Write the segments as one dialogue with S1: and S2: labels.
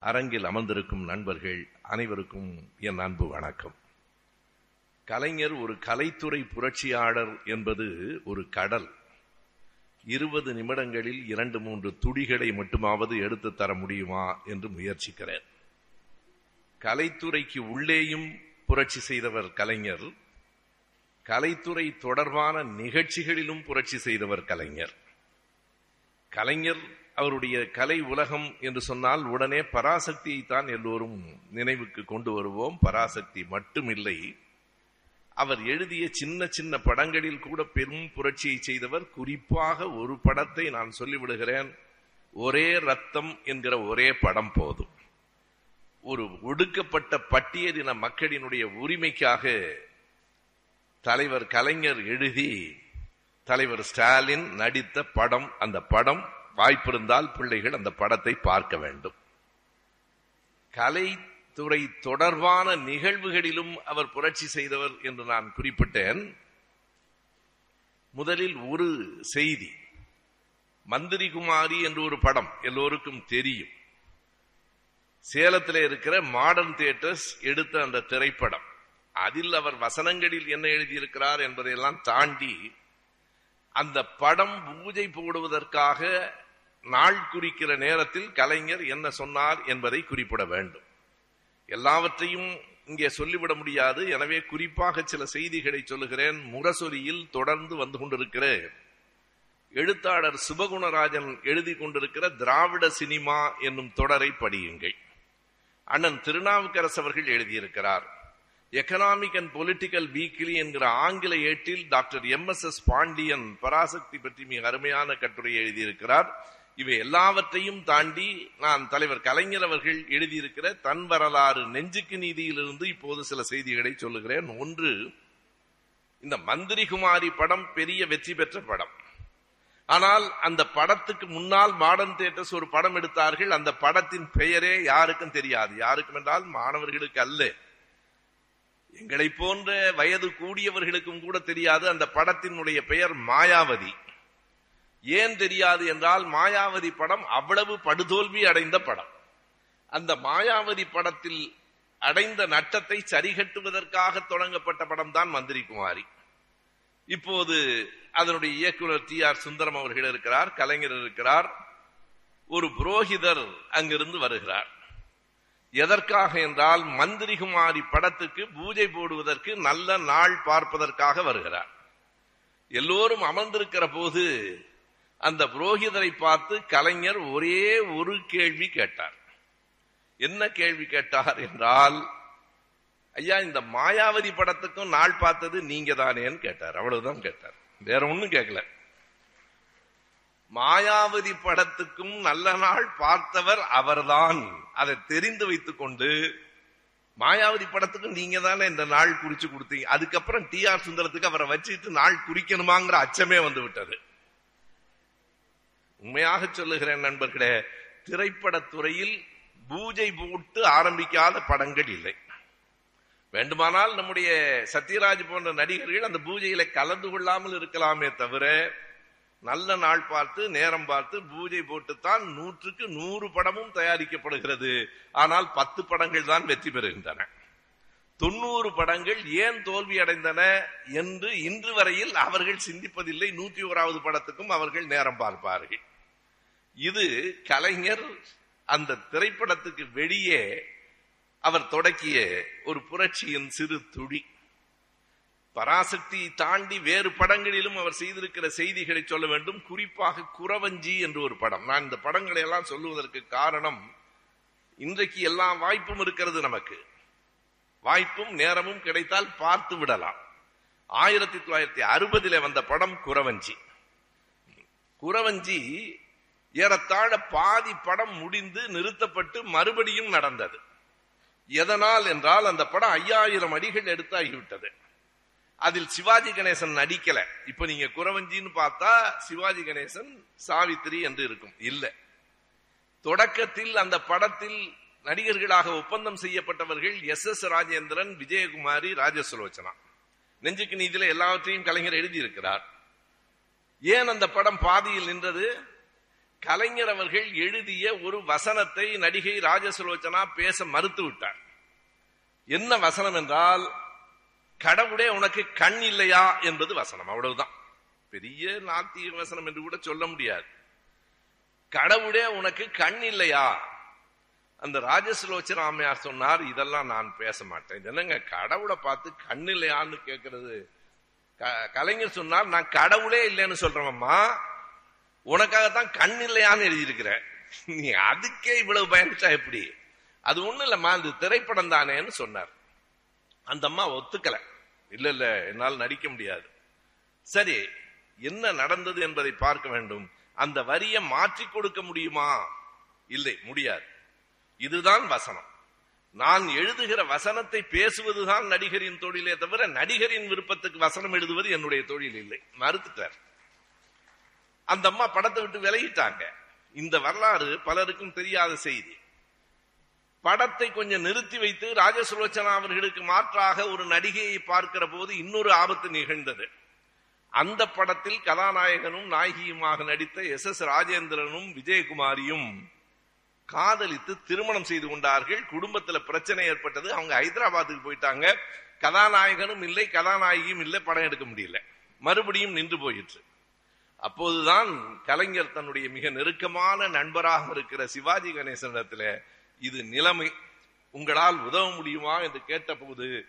S1: அரங்கில் அமர்ந்திருக்கும் நண்பர்கள் அனைவருக்கும் என் அன்பு வணக்கம். கலைஞர் ஒரு கலைத்துறை புரட்சியாளர் என்பது ஒரு கடல். இருபது நிமிடங்களில் இரண்டு மூன்று துடிகளை மட்டுமாவது எடுத்து தர முடியுமா என்று முயற்சிக்கிறேன். கலைத்துறைக்கு உள்ளேயும் புரட்சி செய்தவர் கலைஞர். கலைத்துறை தொடர்பான நிகழ்ச்சிகளிலும் புரட்சி செய்தவர் கலைஞர். கலைஞர் அவருடைய கலை உலகம் என்று சொன்னால் உடனே பராசக்தியை தான் எல்லோரும் நினைவுக்கு கொண்டு வருவோம். பராசக்தி மட்டுமில்லை. அவர் எழுதிய சின்ன சின்ன படங்களில் கூட பெரும் புரட்சியை செய்தவர். குறிப்பாக ஒரு படத்தை நான் சொல்லிவிடுகிறேன். ஒரே ரத்தம் என்கிற ஒரே படம் போதும். ஒரு ஒடுக்கப்பட்ட பட்டியலின மக்களினுடைய உரிமைக்காக தலைவர் கலைஞர் எழுதி தலைவர் ஸ்டாலின் நடித்த படம். அந்த படம் வாய்ப்பிருந்தால் பிள்ளைகள் அந்த படத்தை பார்க்க வேண்டும். கலைத்துறை தொடர்பான நிகழ்வுகளிலும் அவர் புரட்சி செய்தவர் என்று நான் குறிப்பிட்டேன். முதலில் ஒரு செய்தி. மந்திரி குமாரி என்று ஒரு படம் எல்லோருக்கும் தெரியும். சேலத்தில் இருக்கிற மாடர்ன் தியேட்டர்ஸ் எடுத்த அந்த திரைப்படம். அதில் அவர் வசனங்களில் என்ன எழுதியிருக்கிறார் என்பதையெல்லாம் தாண்டி அந்த படம் பூஜை போடுவதற்காக நாள் குறிக்கிற நேரத்தில் கலைஞர் என்ன சொன்னார் என்பதை குறிப்பிட வேண்டும். எல்லாவற்றையும் இங்கே சொல்லிவிட முடியாது. எனவே குறிப்பாக சில செய்திகளை சொல்லுகிறேன். முரசொலியில் தொடர்ந்து வந்து கொண்டிருக்கிற எழுத்தாளர் சுபகுணராஜன் எழுதி கொண்டிருக்கிற திராவிட சினிமா என்னும் தொடரை படியுங்கள். அண்ணன் திருநாவுக்கரசு அவர்கள் எழுதியிருக்கிறார். எக்கனாமிக் அண்ட் பொலிட்டிக்கல் வீக்லி என்கிற ஆங்கில ஏட்டில் doctor M S S Pandian Parasakthi பற்றி மிக அருமையான கட்டுரை எழுதியிருக்கிறார். இவை எல்லாவற்றையும் தாண்டி நான் தலைவர் கலைஞர் அவர்கள் எழுதியிருக்கிற தன் வரலாறு நெஞ்சுக்கு நீதியிலிருந்து இப்போது சில செய்திகளை சொல்லுகிறேன். ஒன்று இந்த மந்திரி குமாரி படம் பெரிய வெற்றி பெற்ற படம். ஆனால் அந்த படத்துக்கு முன்னால் மாடர்ன் தியேட்டர்ஸ் ஒரு படம் எடுத்தார்கள். அந்த படத்தின் பெயரே யாருக்கும் தெரியாது. யாருக்கும் என்றால் மாணவர்களுக்கு அல்ல. எங்களை போன்ற வயது கூடியவர்களுக்கும் கூட தெரியாது. அந்த படத்தினுடைய பெயர் மாயாவதி. ஏன் தெரியாது என்றால் மாயாவதி படம் அவ்வளவு படுதோல்வி அடைந்த படம். அந்த மாயாவதி படத்தில் அடைந்த நட்டத்தை சரிகட்டுவதற்காக தொடங்கப்பட்ட படம் தான் மந்திரி குமாரி இப்போது அதனுடைய இயக்குனர் டி ஆர் சுந்தரம் அவர்கள் இருக்கிறார் கலைஞர் இருக்கிறார். ஒரு புரோகிதர் அங்கிருந்து வருகிறார். எதற்காக என்றால் மந்திரிகுமாரி படத்துக்கு பூஜை போடுவதற்கு நல்ல நாள் பார்ப்பதற்காக வருகிறார். எல்லோரும் அமர்ந்திருக்கிற போது அந்த புரோகிதரை பார்த்து கலைஞர் ஒரே ஒரு கேள்வி கேட்டார். என்ன கேள்வி கேட்டார் என்றால் ஐயா இந்த மாயாவதி படத்துக்கும் நாள் பார்த்தது நீங்க தானேன்னு கேட்டார். அவ்வளவுதான் கேட்டார். வேற ஒன்னும் கேட்கல. மாயாவதி படத்துக்கும் நல்ல நாள் பார்த்தவர் அவர்தான். அதை தெரிந்து வைத்துக் கொண்டு மாயாவதி படத்துக்கும் நீங்க தானே இந்த நாள் குறிச்சு கொடுத்தீங்க. அதுக்கப்புறம் டி ஆர் சுந்தரத்துக்கு அவரை வச்சுட்டு நாள் குறிக்கணுமாங்கிற அச்சமே வந்து விட்டது. உண்மையாக சொல்லுகிறேன் நண்பர்களே திரைப்படத்துறையில் பூஜை போட்டு ஆரம்பிக்காத படங்கள் இல்லை. வேண்டுமானால் நம்முடைய சத்யராஜ் போன்ற நடிகர்கள் அந்த பூஜையில கலந்து கொள்ளாமல் இருக்கலாமே தவிர நல்ல நாள் பார்த்து நேரம் பார்த்து பூஜை போட்டுத்தான் நூற்றுக்கு நூறு படமும் தயாரிக்கப்படுகிறது. ஆனால் பத்து படங்கள் தான் வெற்றி பெறுகின்றன. தொண்ணூறு படங்கள் ஏன் தோல்வி அடைந்தன என்று இன்று வரையில் அவர்கள் சிந்திப்பதில்லை. நூற்றி ஓராவது படத்துக்கும் அவர்கள் நேரம் பார்ப்பார்கள். இது கலைஞர் அந்த திரைப்படத்துக்கு வெளியே அவர் தொடக்கிய ஒரு புரட்சியின் சிறு துடி பராசக்தி தாண்டி வேறு படங்களிலும் அவர் செய்திருக்கிற செய்திகளை சொல்ல வேண்டும். குறிப்பாக குறவஞ்சி என்று ஒரு படம். நான் இந்த படங்களை எல்லாம் சொல்லுவதற்கு காரணம் இன்றைக்கு எல்லா வாய்ப்பும் இருக்கிறது நமக்கு. வாய்ப்பும் நேரமும் கிடைத்தால் பார்த்து விடலாம். ஆயிரத்தி தொள்ளாயிரத்தி அறுபதில வந்த படம் குறவஞ்சி. குறவஞ்சி ஏறத்தாழ பாதி படம் முடிந்து நிறுத்தப்பட்டு மறுபடியும் நடந்தது. எதனால் என்றால் அந்த படம் ஐயாயிரம் அடிகள் எடுத்தாகிவிட்டது. அதில் சிவாஜி கணேசன் நடிக்கல. இப்ப நீங்க குறவஞ்சின்னு பார்த்தா சிவாஜி கணேசன் சாவித்திரி என்று இருக்கும். இல்ல. தொடக்கத்தில் அந்த படத்தில் நடிகர்களாக ஒப்பந்தம் செய்யப்பட்டவர்கள் எஸ் எஸ் ராஜேந்திரன் விஜயகுமாரி ராஜசுலோச்சனா. நெஞ்சுக்கு நீதியில எல்லாவற்றையும் கலைஞர் எழுதியிருக்கிறார். ஏன் அந்த படம் பாதியில் நின்றது? கலைஞர் அவர்கள் எழுதிய ஒரு வசனத்தை நடிகை ராஜசுலோச்சனா பேச மறுத்து விட்டார். என்ன வசனம் என்றால் கடவுளே உனக்கு கண் இல்லையா என்பது வசனம். அவ்வளவுதான். பெரிய நாத்திய வசனம் என்று கூட சொல்ல முடியாது. கடவுளே உனக்கு கண் இல்லையா? அந்த ராஜசுலோச்சன ராமையார் சொன்னார் இதெல்லாம் நான் பேச மாட்டேன். என்னங்க கடவுளை பார்த்து கண் இல்லையான்னு கேட்கறது? க- கலைஞர் சொன்னார் நான் கடவுளே இல்லைன்னு சொல்றேன்மா உனக்காகத்தான் கண் இல்லையான்னு எழுதியிருக்கிறேன் நீ அதுக்கே இவ்வளவு பயந்துச்சா எப்படி? அது ஒண்ணு இல்லம்மா அது திரைப்படம் தானேன்னு சொன்னார். அந்த அம்மா ஒத்துக்கல. இல்ல இல்ல என்னால் நடிக்க முடியாது. சரி என்ன நடந்தது என்பதை பார்க்க வேண்டும். அந்த வரியை மாற்றி கொடுக்க முடியுமா? இல்லை முடியாது. இதுதான் வசனம். நான் எழுதுகிற வசனத்தை பேசுவதுதான் நடிகரின் தொழிலே தவிர நடிகரின் விருப்பத்துக்கு வசனம் எழுதுவது என்னுடைய தொழில் இல்லை. மறுத்துட்டார். அந்த அம்மா படத்தை விட்டு விலகிட்டாங்க. இந்த வரலாறு பலருக்கும் தெரியாத செய்தி. படத்தை கொஞ்சம் நிறுத்தி வைத்து ராஜசுலோச்சனா அவர்களுக்கு மாற்றாக ஒரு நடிகையை பார்க்கிற போது இன்னொரு ஆபத்து நிகழ்ந்தது. அந்த படத்தில் கதாநாயகனும் நாயகியுமாக நடித்த எஸ் எஸ் ராஜேந்திரனும் விஜயகுமாரியும் காதலித்து திருமணம் செய்து கொண்டார்கள். குடும்பத்துல பிரச்சனை ஏற்பட்டது. அவங்க ஹைதராபாத்துக்கு போயிட்டாங்க. கதாநாயகனும் இல்லை கதாநாயகியும் இல்லை படம் எடுக்க முடியல. மறுபடியும் நின்று போயிற்று. அப்போதுதான் கலைஞர் தன்னுடைய மிக நெருக்கமான நண்பராக இருக்கிற சிவாஜி கணேசனிடத்துல இது நிலைமை. உங்களால் உதவ முடியுமா என்று கேட்டபோது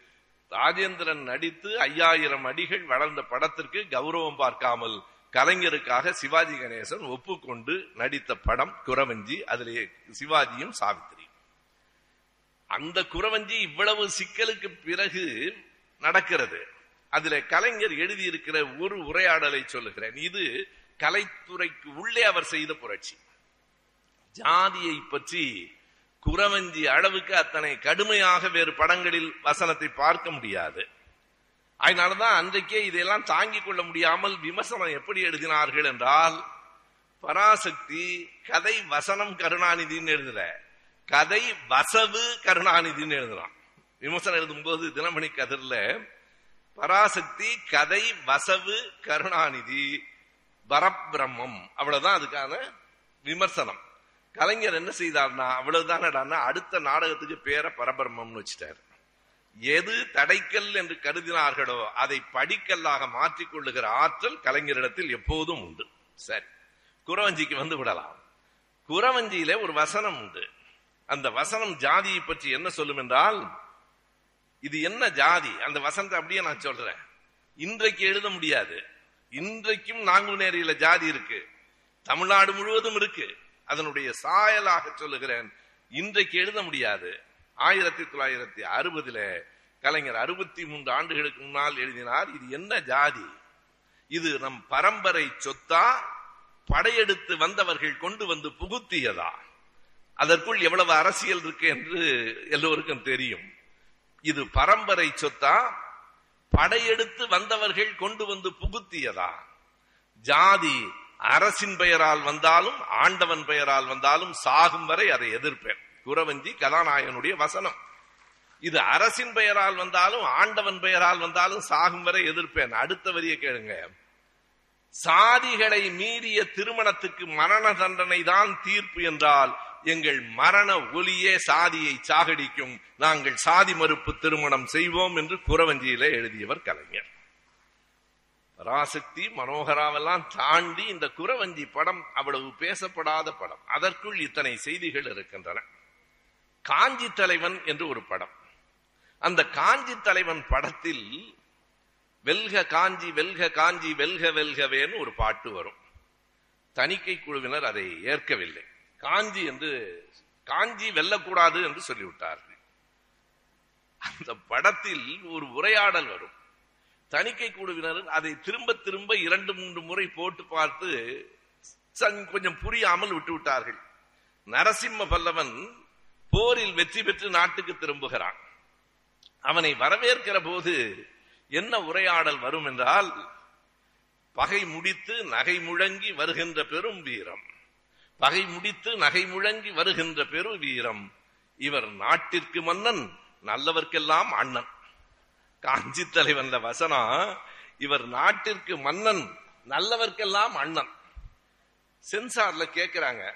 S1: ராஜேந்திரன் நடித்து ஐயாயிரம் அடிகள் வளர்ந்த படத்திற்கு கௌரவம் பார்க்காமல் கலைஞருக்காக சிவாஜி கணேசன் ஒப்புக்கொண்டு நடித்த படம் குறவஞ்சி அதிலே சிவாஜியும் சாவித்திரி. அந்த குறவஞ்சி இவ்வளவு சிக்கலுக்கு பிறகு நடக்கிறது. அதுல கலைஞர் எழுதியிருக்கிற ஒரு உரையாடலை சொல்லுகிறேன். இது கலைத்துறைக்கு உள்ளே அவர் செய்த புரட்சி. ஜாதியை பற்றி குறவஞ்சி அளவுக்கு அத்தனை கடுமையாக வேறு படங்களில் வசனத்தை பார்க்க முடியாது. அதனாலதான் அன்றைக்கே இதையெல்லாம் தாங்கிக் கொள்ள முடியாமல் விமர்சனம் எப்படி எழுதினார்கள் என்றால் பராசக்தி கதை வசனம் கருணாநிதின்னு எழுதல. கதை வசவு கருணாநிதின்னு எழுதுறான். விமர்சனம் எழுதும் போது தினமணி கதிர்ல பராசக்தி கதை வசவு கருணாநிதி பரபிரம்மம். அவ்வளவுதான் அதுக்கான விமர்சனம். கலைஞர் என்ன செய்தார்னா அவ்வளவுதானடான்னா அடுத்த நாடகத்துக்கு பேரை பரபிரம்மம்னு வச்சுட்டாரு. எது தடைக்கல் என்று கருதினார்களோ அதை படிக்கல்லாக மாற்றிக்கொள்ளுகிற ஆற்றல் கலைஞரிடத்தில் எப்போதும் உண்டு. சரி குறவஞ்சிக்கு வந்து விடலாம். குறவஞ்சியில ஒரு வசனம் உண்டு. அந்த வசனம் ஜாதியை பற்றி என்ன சொல்லும் என்றால் இது என்ன ஜாதி? அந்த வசனத்தை அப்படியே நான் சொல்றேன். இன்றைக்கு எழுத முடியாது. இன்றைக்கும் நாங்குநேரியில ஜாதி இருக்கு. தமிழ்நாடு முழுவதும் இருக்கு. அதனுடைய சாயலாக சொல்லுகிறேன். இன்றைக்கு எழுத முடியாது. ஆயிரத்தி தொள்ளாயிரத்தி அறுபதுல கலைஞர் அறுபத்தி மூன்று ஆண்டுகளுக்கு முன்னால் எழுதினார் இது என்ன ஜாதி? இது நம் பரம்பரை சொத்தா? படையெடுத்து வந்தவர்கள் கொண்டு வந்து புகுத்தியதா? அதற்குள் எவ்வளவு அரசியல் இருக்கு என்று எல்லோருக்கும் தெரியும். இது பரம்பரை சொத்தா? படையெடுத்து வந்தவர்கள் கொண்டு வந்து புகுத்தியதா? ஜாதி அரசின் பெயரால் வந்தாலும் ஆண்டவன் பெயரால் வந்தாலும் சாகும் வரை அதை எதிர்ப்பேன். குரவஞ்சி கதாநாயகனுடைய வசனம். இது அரசின் பெயரால் வந்தாலும் ஆண்டவன் பெயரால் வந்தாலும் சாகும் வரை எதிர்ப்பேன். அடுத்த வரிய கேளுங்க. சாதிகளை மீறிய திருமணத்துக்கு மரண தண்டனை தான் தீர்ப்பு என்றால் எங்கள் மரண ஒலியே சாதியை சாகடிக்கும். நாங்கள் சாதி மறுப்பு திருமணம் செய்வோம் என்று குரவஞ்சியிலே எழுதியவர் கலைஞர். ராசக்தி மனோகராவெல்லாம் தாண்டி இந்த குறவஞ்சி படம் அவ்வளவு பேசப்படாத படம். அதற்குள் இத்தனை செய்திகள் இருக்கின்றன. காஞ்சி தலைவன் என்று ஒரு படம். அந்த காஞ்சி தலைவன் படத்தில் வெல்க காஞ்சி வெல்க காஞ்சி வெல்க வெல்கவேன்னு ஒரு பாட்டு வரும். தணிக்கை குழுவினர் அதை ஏற்கவில்லை. காஞ்சி என்று காஞ்சி வெல்லக்கூடாது என்று சொல்லிவிட்டார்கள். அந்த படத்தில் ஒரு உரையாடல் வரும். தணிக்கை குழுவினர் அதை திரும்ப திரும்ப இரண்டு மூன்று முறை போட்டு பார்த்து சங் கொஞ்சம் புரியாமல் விட்டு விட்டார்கள். நரசிம்ம பல்லவன் போரில் வெற்றி பெற்று நாட்டுக்கு திரும்புகிறான். அவனை வரவேற்கிற போது என்ன உரையாடல் வரும் என்றால் பகை முடித்து நகை முழங்கி வருகின்ற பெரும் வீரம். பகை முடித்து நகை முழங்கி வருகின்ற பெரும் வீரம். இவர் நாட்டிற்கு மன்னன் நல்லவர்க்கெல்லாம் அண்ணன். காஞ்சி தலைவன்ல வசனம் இவர் நாட்டிற்கு மன்னன் நல்லவர்க்கெல்லாம் அண்ணன். சென்சார்ல கேக்குறாங்க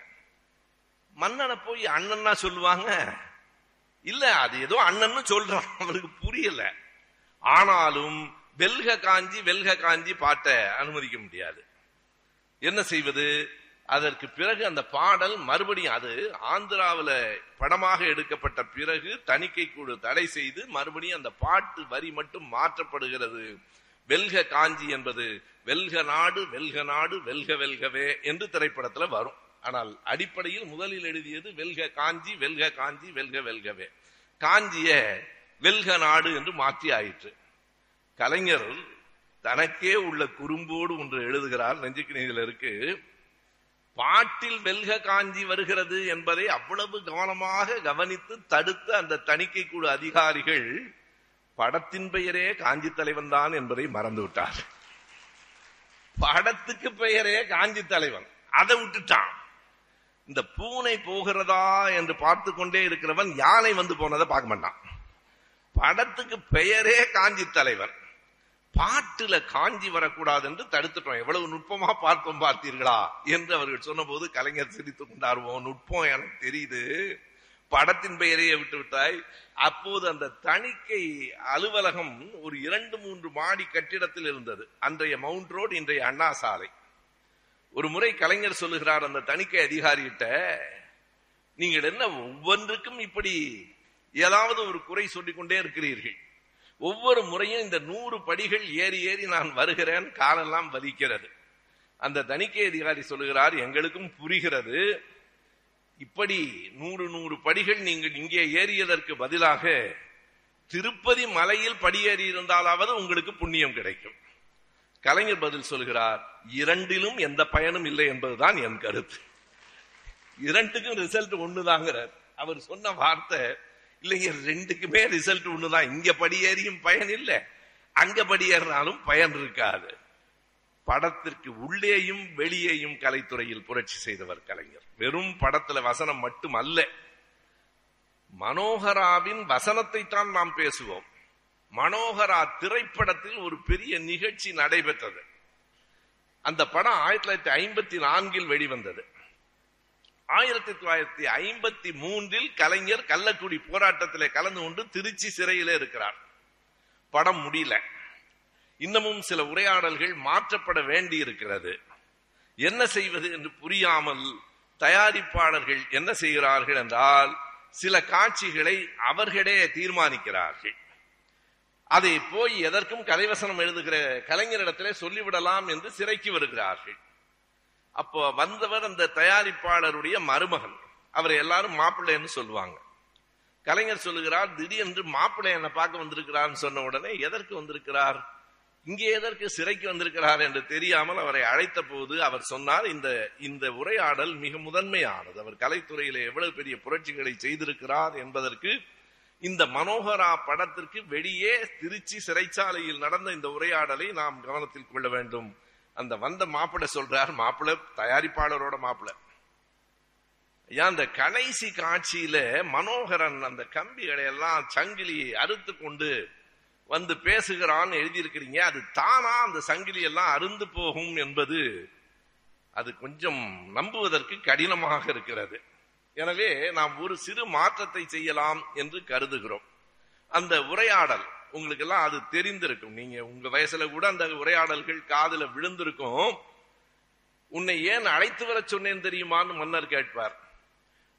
S1: மன்னனை போய் அண்ணன்னா சொல்லுவாங்க? இல்ல அது ஏதோ அண்ணன் சொல்றான் அவனுக்கு புரியல. ஆனாலும் வெல்க காஞ்சி வெல்க காஞ்சி பாட்டை அனுமதிக்க முடியாது. என்ன செய்வது? அதற்கு பிறகு அந்த பாடல் மறுபடியும் அது ஆந்திராவில படமாக எடுக்கப்பட்ட பிறகு தணிக்கை குழு தடை செய்து மறுபடியும் அந்த பாட்டு வரி மட்டும் மாற்றப்படுகிறது. வெல்க காஞ்சி என்பது வெல்க நாடு வெல்க நாடு வெல்க வெல்கவே என்று திரைப்படத்துல வரும். ஆனால் அடிப்படையில் முதலில் எழுதியது வெல்க காஞ்சி வெல்க காஞ்சி வெல்க வெல்கவே. காஞ்சிய வெல்க நாடு என்று மாற்றி ஆயிற்று. கலைஞர் தனக்கே உள்ள குறும்போடு ஒன்று எழுதுகிறார். நெஞ்சுக்கு இருக்கு. பாட்டில் வெல்க காஞ்சி வருகிறது என்பதை அவ்வளவு கவனமாக கவனித்து தடுத்த அந்த தணிக்கை குழு அதிகாரிகள் படத்தின் பெயரே காஞ்சி தலைவன் தான் என்பதை மறந்து விட்டார். படத்துக்கு பெயரே காஞ்சி தலைவன். அதை விட்டுட்டான். இந்த பூனை போகிறதா என்று பார்த்து கொண்டே இருக்கிறவன் யானை வந்து போனதை பார்க்க மாட்டான். படத்துக்கு பெயரே காஞ்சி தலைவர் பாட்டுல காஞ்சி வரக்கூடாது என்று தடுத்துட்டோம். எவ்வளவு நுட்பமா பார்த்தோம் பார்த்தீர்களா? என்று அவர்கள் சொன்னபோது கலைஞர் சிரித்துக் கொண்டாருவோம் நுட்பம் எனக்கு தெரியுது. படத்தின் பெயரையே விட்டு விட்டாய். அப்போது அந்த தணிக்கை அலுவலகம் ஒரு இரண்டு மூன்று மாடி கட்டிடத்தில் இருந்தது. அன்றைய மவுண்ட் ரோடு இன்றைய அண்ணா சாலை. ஒரு முறை கலைஞர் சொல்லுகிறார் அந்த தணிக்கை அதிகாரிகிட்ட நீங்கள் என்ன ஒவ்வொன்றுக்கும் இப்படி ஏதாவது ஒரு குறை சொல்லிக்கொண்டே இருக்கிறீர்கள். ஒவ்வொரு முறையும் இந்த நூறு படிகள் ஏறி ஏறி நான் வருகிறேன் காலெல்லாம் வலிக்கிறது. அந்த தணிக்கை அதிகாரி சொல்லுகிறார் எங்களுக்கும் புரிகிறது. இப்படி நூறு நூறு படிகள் நீங்கள் இங்கே ஏறியதற்கு பதிலாக திருப்பதி மலையில் படியேறி இருந்தாலாவது உங்களுக்கு புண்ணியம் கிடைக்கும். கலைஞர் பதில் சொல்கிறார் இரண்டிலும் எந்த பயனும் இல்லை என்பதுதான் என் கருத்து. இரண்டுக்கும் ரிசல்ட் ஒண்ணுதாங்கிறார். அவர் சொன்ன வார்த்தை இல்லைங்க ரெண்டுக்குமே ரிசல்ட் ஒண்ணுதான். இங்க படியேறியும் பயன் இல்லை. அங்க படியேறினாலும் பயன் இருக்காது. படத்திற்கு உள்ளேயும் வெளியேயும் கலைத்துறையில் புரட்சி செய்தவர் கலைஞர். வெறும் படத்துல வசனம் மட்டும் அல்ல. மனோகராவின் வசனத்தை தான் நாம் பேசுவோம். மனோகரா திரைப்படத்தில் ஒரு பெரிய நிகழ்ச்சி நடைபெற்றது. அந்த படம் ஆயிரத்தி தொள்ளாயிரத்தி ஐம்பத்தி நான்கில் வெளிவந்தது. ஆயிரத்தி தொள்ளாயிரத்தி ஐம்பத்தி மூன்றில் கலைஞர் கள்ளக்குடி போராட்டத்திலே கலந்து கொண்டு திருச்சி சிறையிலே இருக்கிறார். படம் முடியல. இன்னமும் சில உரையாடல்கள் மாற்றப்பட வேண்டி இருக்கிறது என்ன செய்வது என்று புரியாமல் தயாரிப்பாளர்கள் என்ன செய்கிறார்கள் என்றால் சில காட்சிகளை அவர்களே தீர்மானிக்கிறார்கள். அதை போய் எதற்கும் கலைவசனம் எழுதுகிற கலைஞரிடத்திலே சொல்லிவிடலாம் என்று சிறைக்கு வருகிறார்கள். அப்போ வந்தவர் அந்த தயாரிப்பாளருடைய மருமகன். அவரை எல்லாரும் மாப்பிள்ளைன்னு சொல்லுவாங்க. கலைஞர் சொல்லுகிறார் திடீரென்று மாப்பிள்ளை என்னை பார்க்க வந்திருக்கிறான்னு சொன்ன உடனே எதற்கு வந்திருக்கிறார்? இங்கே எதற்கு சிறைக்கு வந்திருக்கிறார்? என்று தெரியாமல் அவரை அழைத்த போது அவர் சொன்னார் இந்த இந்த உரையாடல் மிக முதன்மையானது. அவர் கலைத்துறையில எவ்வளவு பெரிய புரட்சிகளை செய்திருக்கிறார் என்பதற்கு இந்த மனோகரா படத்திற்கு வெளியே திருச்சி சிறைச்சாலையில் நடந்த இந்த உரையாடலை நாம் கவனத்தில் கொள்ள வேண்டும். அந்த வந்த மாப்பிள்ள சொல்றார் மாப்பிள்ள தயாரிப்பாளரோட மாப்பிள்ள. ஐயா அந்த கடைசி காட்சியில மனோகரன் அந்த கம்பிகளை எல்லாம் சங்கிலி அறுத்து கொண்டு வந்து பேசுகிறான் எழுதியிருக்கிறீங்க. அது தானா அந்த சங்கிலி எல்லாம் அருந்து போகும் என்பது அது கொஞ்சம் நம்புவதற்கு கடினமாக இருக்கிறது. எனவே நாம் ஒரு சிறு மாற்றத்தை செய்யலாம் என்று கருதுகிறோம். அந்த உரையாடல் உங்களுக்கு எல்லாம் அது தெரிந்திருக்கும். நீங்க உங்க வயசுல கூட அந்த உரையாடல்கள் காதுல விழுந்திருக்கும். உன்னை ஏன் அழைத்து வர சொன்னேன் தெரியுமான்னு மன்னர் கேட்பார்.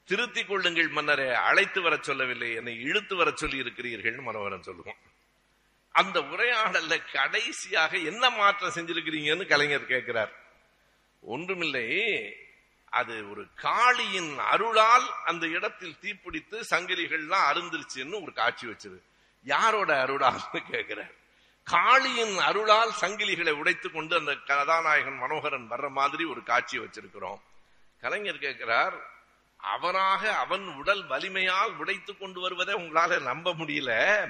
S1: திருத்திக் கொள்ளுங்கள் மன்னரே அழைத்து வர சொல்லவில்லை என்னை இழுத்து வர சொல்லி இருக்கிறீர்கள் மனோகரன் சொல்லுவோம் அந்த உரையாடல்ல கடைசியாக என்ன மாற்றம் செஞ்சிருக்கிறீங்கன்னு கலைஞர் கேட்கிறார். ஒன்றுமில்லை அது ஒரு காளியின் அருளால் அந்த இடத்தில் தீப்பிடித்து சங்கிலிகள்லாம் அருந்துருச்சுன்னு ஒரு காட்சி வச்சது. யாரோட அருளால்னு கேட்கிறார். காளியின் அருளால் சங்கிலிகளை உடைத்து கொண்டு அந்த கதாநாயகன் மனோகரன் வர்ற மாதிரி ஒரு காட்சி வச்சிருக்கிறோம். கலைஞர் கேட்கிறார் அவனாக அவன் உடல் வலிமையால் உடைத்து கொண்டு வருவதை உங்களால நம்ப முடியல.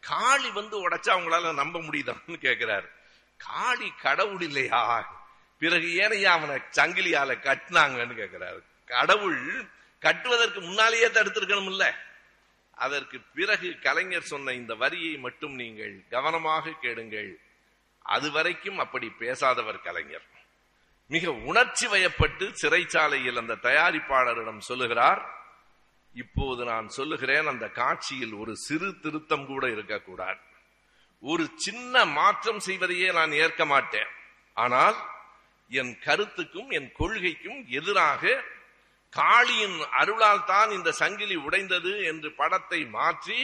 S1: காளி வந்து உடைச்சா உங்களால நம்ப முடியுதான்னு கேட்கிறார். காளி கடவுள் இல்லையா? பிறகு ஏனையா அவனை சங்கிலியால கட்டினாங்கன்னு கேட்கிறாரு. கடவுள் கட்டுவதற்கு முன்னாலேயே தடுத்திருக்கணும் இல்ல அதற்கு பிறகு கலைஞர் சொன்ன இந்த வரியை மட்டும் நீங்கள் கவனமாக கேளுங்கள். அதுவரைக்கும் அப்படி பேசாதவர் கலைஞர். மிக உணர்ச்சி வயப்பட்டு சிறைச்சாலையில் அந்த தயாரிப்பாளரிடம் சொல்லுகிறார் இப்போது நான் சொல்லுகிறேன் அந்த காட்சியில் ஒரு சிறு திருத்தம் கூட இருக்கக்கூடாது. ஒரு சின்ன மாற்றம் செய்வதையே நான் ஏற்க மாட்டேன். ஆனால் என் கருத்துக்கும் என் கொள்கைக்கும் எதிராக காளியின் அருளால் தான் இந்த சங்கிலி உடைந்தது என்று படத்தை மாற்றி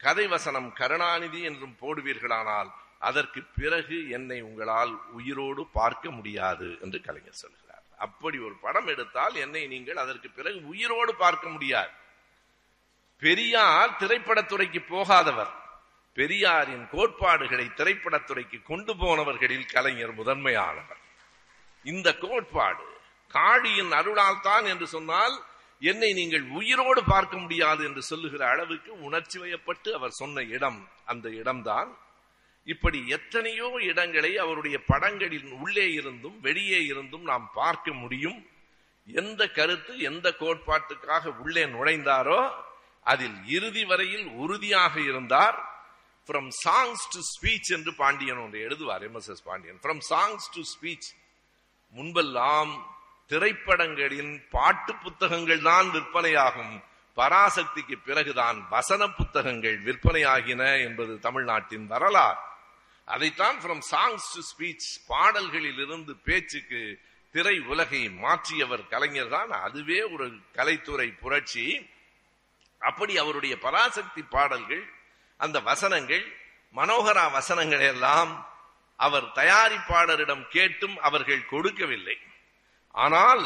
S1: கதை வசனம் கருணாநிதி என்றும் போடுவீர்களானால் அதற்கு பிறகு என்னை உங்களால் உயிரோடு பார்க்க முடியாது என்று கலைஞர் சொல்கிறார். அப்படி ஒரு படம் எடுத்தால் என்னை நீங்கள் அதற்கு பிறகு உயிரோடு பார்க்க முடியாது. பெரியார் திரைப்படத்துறைக்கு போகாதவர். பெரியாரின் கோட்பாடுகளை திரைப்படத்துறைக்கு கொண்டு போனவர்களில் கலைஞர் முதன்மையானவர். இந்த கோட்பாடு காடியின் அருளால் தான் என்று சொன்னால் என்னை நீங்கள் உயிரோடு பார்க்க முடியாது என்று சொல்லுகிற அளவுக்கு உணர்ச்சி வயப்பட்டு அவர் சொன்ன இடம் அந்த இடம்தான். இப்படி எத்தனையோ இடங்களை அவருடைய படங்களின் உள்ளே இருந்தும் வெளியே இருந்தும் நாம் பார்க்க முடியும். எந்த கருத்து எந்த கோட்பாட்டுக்காக உள்ளே நுழைந்தாரோ அதில் இறுதி வரையில் உறுதியாக இருந்தார். ஃப்ரம் சாங்ஸ் டு ஸ்பீச் என்று பாண்டியன் ஒன்று எழுதுவார் M S S Pandian. From songs to speech முன்பெல்லாம் திரைப்படங்களின் பாட்டு புத்தகங்கள் தான் விற்பனையாகும். பராசக்திக்கு பிறகுதான் வசன புத்தகங்கள் விற்பனையாகின என்பது தமிழ்நாட்டின் வரலாறு. அதைத்தான் ஃப்ரம் சாங்ஸ் டு ஸ்பீச் பாடல்களில் இருந்து பேச்சுக்கு திரை உலகை மாற்றியவர் கலைஞர் தான். அதுவே ஒரு கலைத்துறை புரட்சி. அப்படி அவருடைய பராசக்தி பாடல்கள் அந்த வசனங்கள் மனோகரா வசனங்கள் எல்லாம் அவர் தயாரிப்பாளரிடம் கேட்டும் அவர்கள் கொடுக்கவில்லை. ஆனால்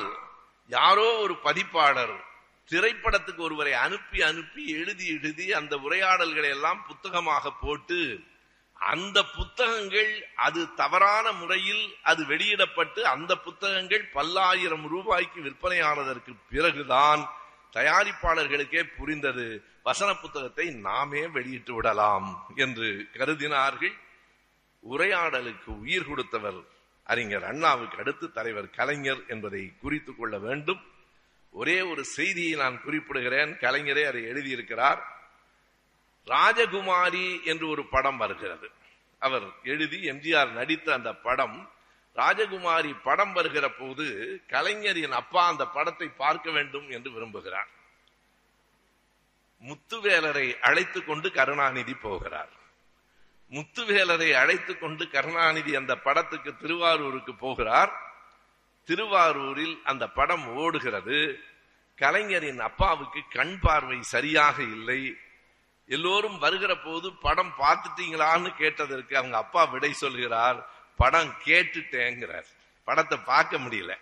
S1: யாரோ ஒரு பதிப்பாளர் திரைப்படத்துக்கு ஒருவரை அனுப்பி அனுப்பி எழுதி எழுதி அந்த உரையாடல்களை எல்லாம் புத்தகமாக போட்டு அந்த புத்தகங்கள் அது தவறான முறையில் அது வெளியிடப்பட்டு அந்த புத்தகங்கள் பல்லாயிரம் ரூபாய்க்கு விற்பனையானதற்கு பிறகுதான் தயாரிப்பாளர்களுக்கே புரிந்தது. வசன புத்தகத்தை நாமே வெளியிட்டு விடலாம் என்று கருதினார்கள். உரையாடலுக்கு உயிர் கொடுத்தவர் அறிஞர் அண்ணாவுக்கு அடுத்து தலைவர் கலைஞர் என்பதை குறித்து கொள்ள வேண்டும். ஒரே ஒரு செய்தியை நான் குறிப்பிடுகிறேன். கலைஞரே அதை எழுதியிருக்கிறார். ராஜகுமாரி என்று ஒரு படம் வருகிறது. அவர் எழுதி எம்ஜிஆர் நடித்த அந்த படம். ராஜகுமாரி படம் வருகிற போது கலைஞரின் அப்பா அந்த படத்தை பார்க்க வேண்டும் என்று விரும்புகிறார். முத்துவேலரை அழைத்துக் கொண்டு கருணாநிதி போகிறார். முத்துவேலரை அழைத்துக் கொண்டு கருணாநிதி அந்த படத்துக்கு திருவாரூருக்கு போகிறார். திருவாரூரில் அந்த படம் ஓடுகிறது. கலைஞரின் அப்பாவுக்கு கண் பார்வை சரியாக இல்லை. எல்லோரும் வருகிற போது படம் பார்த்துட்டீங்களான்னு கேட்டதற்கு அவங்க அப்பா விடை சொல்கிறார் படம் கேட்டுட்டேங்கிறார். படத்தை பார்க்க முடியல.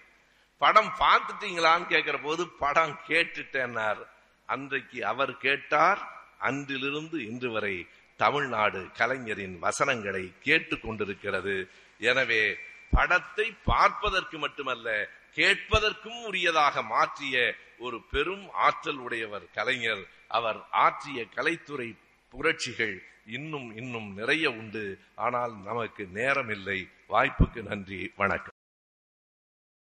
S1: படம் பார்த்துட்டீங்களான்னு கேட்கிற போது படம் கேட்டுட்டேன்னார். அன்றைக்கு அவர் கேட்டார் அன்றிலிருந்து இன்று வரை தமிழ்நாடு கலைஞரின் வசனங்களை கேட்டு கொண்டிருக்கிறது எனவே படத்தை பார்ப்பதற்கு மட்டுமல்ல கேட்பதற்கும் உரியதாக மாற்றிய ஒரு பெரும் ஆற்றல் உடையவர் கலைஞர். அவர் ஆற்றிய கலைத்துறை புரட்சிகள் இன்னும் இன்னும் நிறைய உண்டு. ஆனால் நமக்கு நேரம் இல்லை வாய்ப்புக்கு நன்றி. வணக்கம்.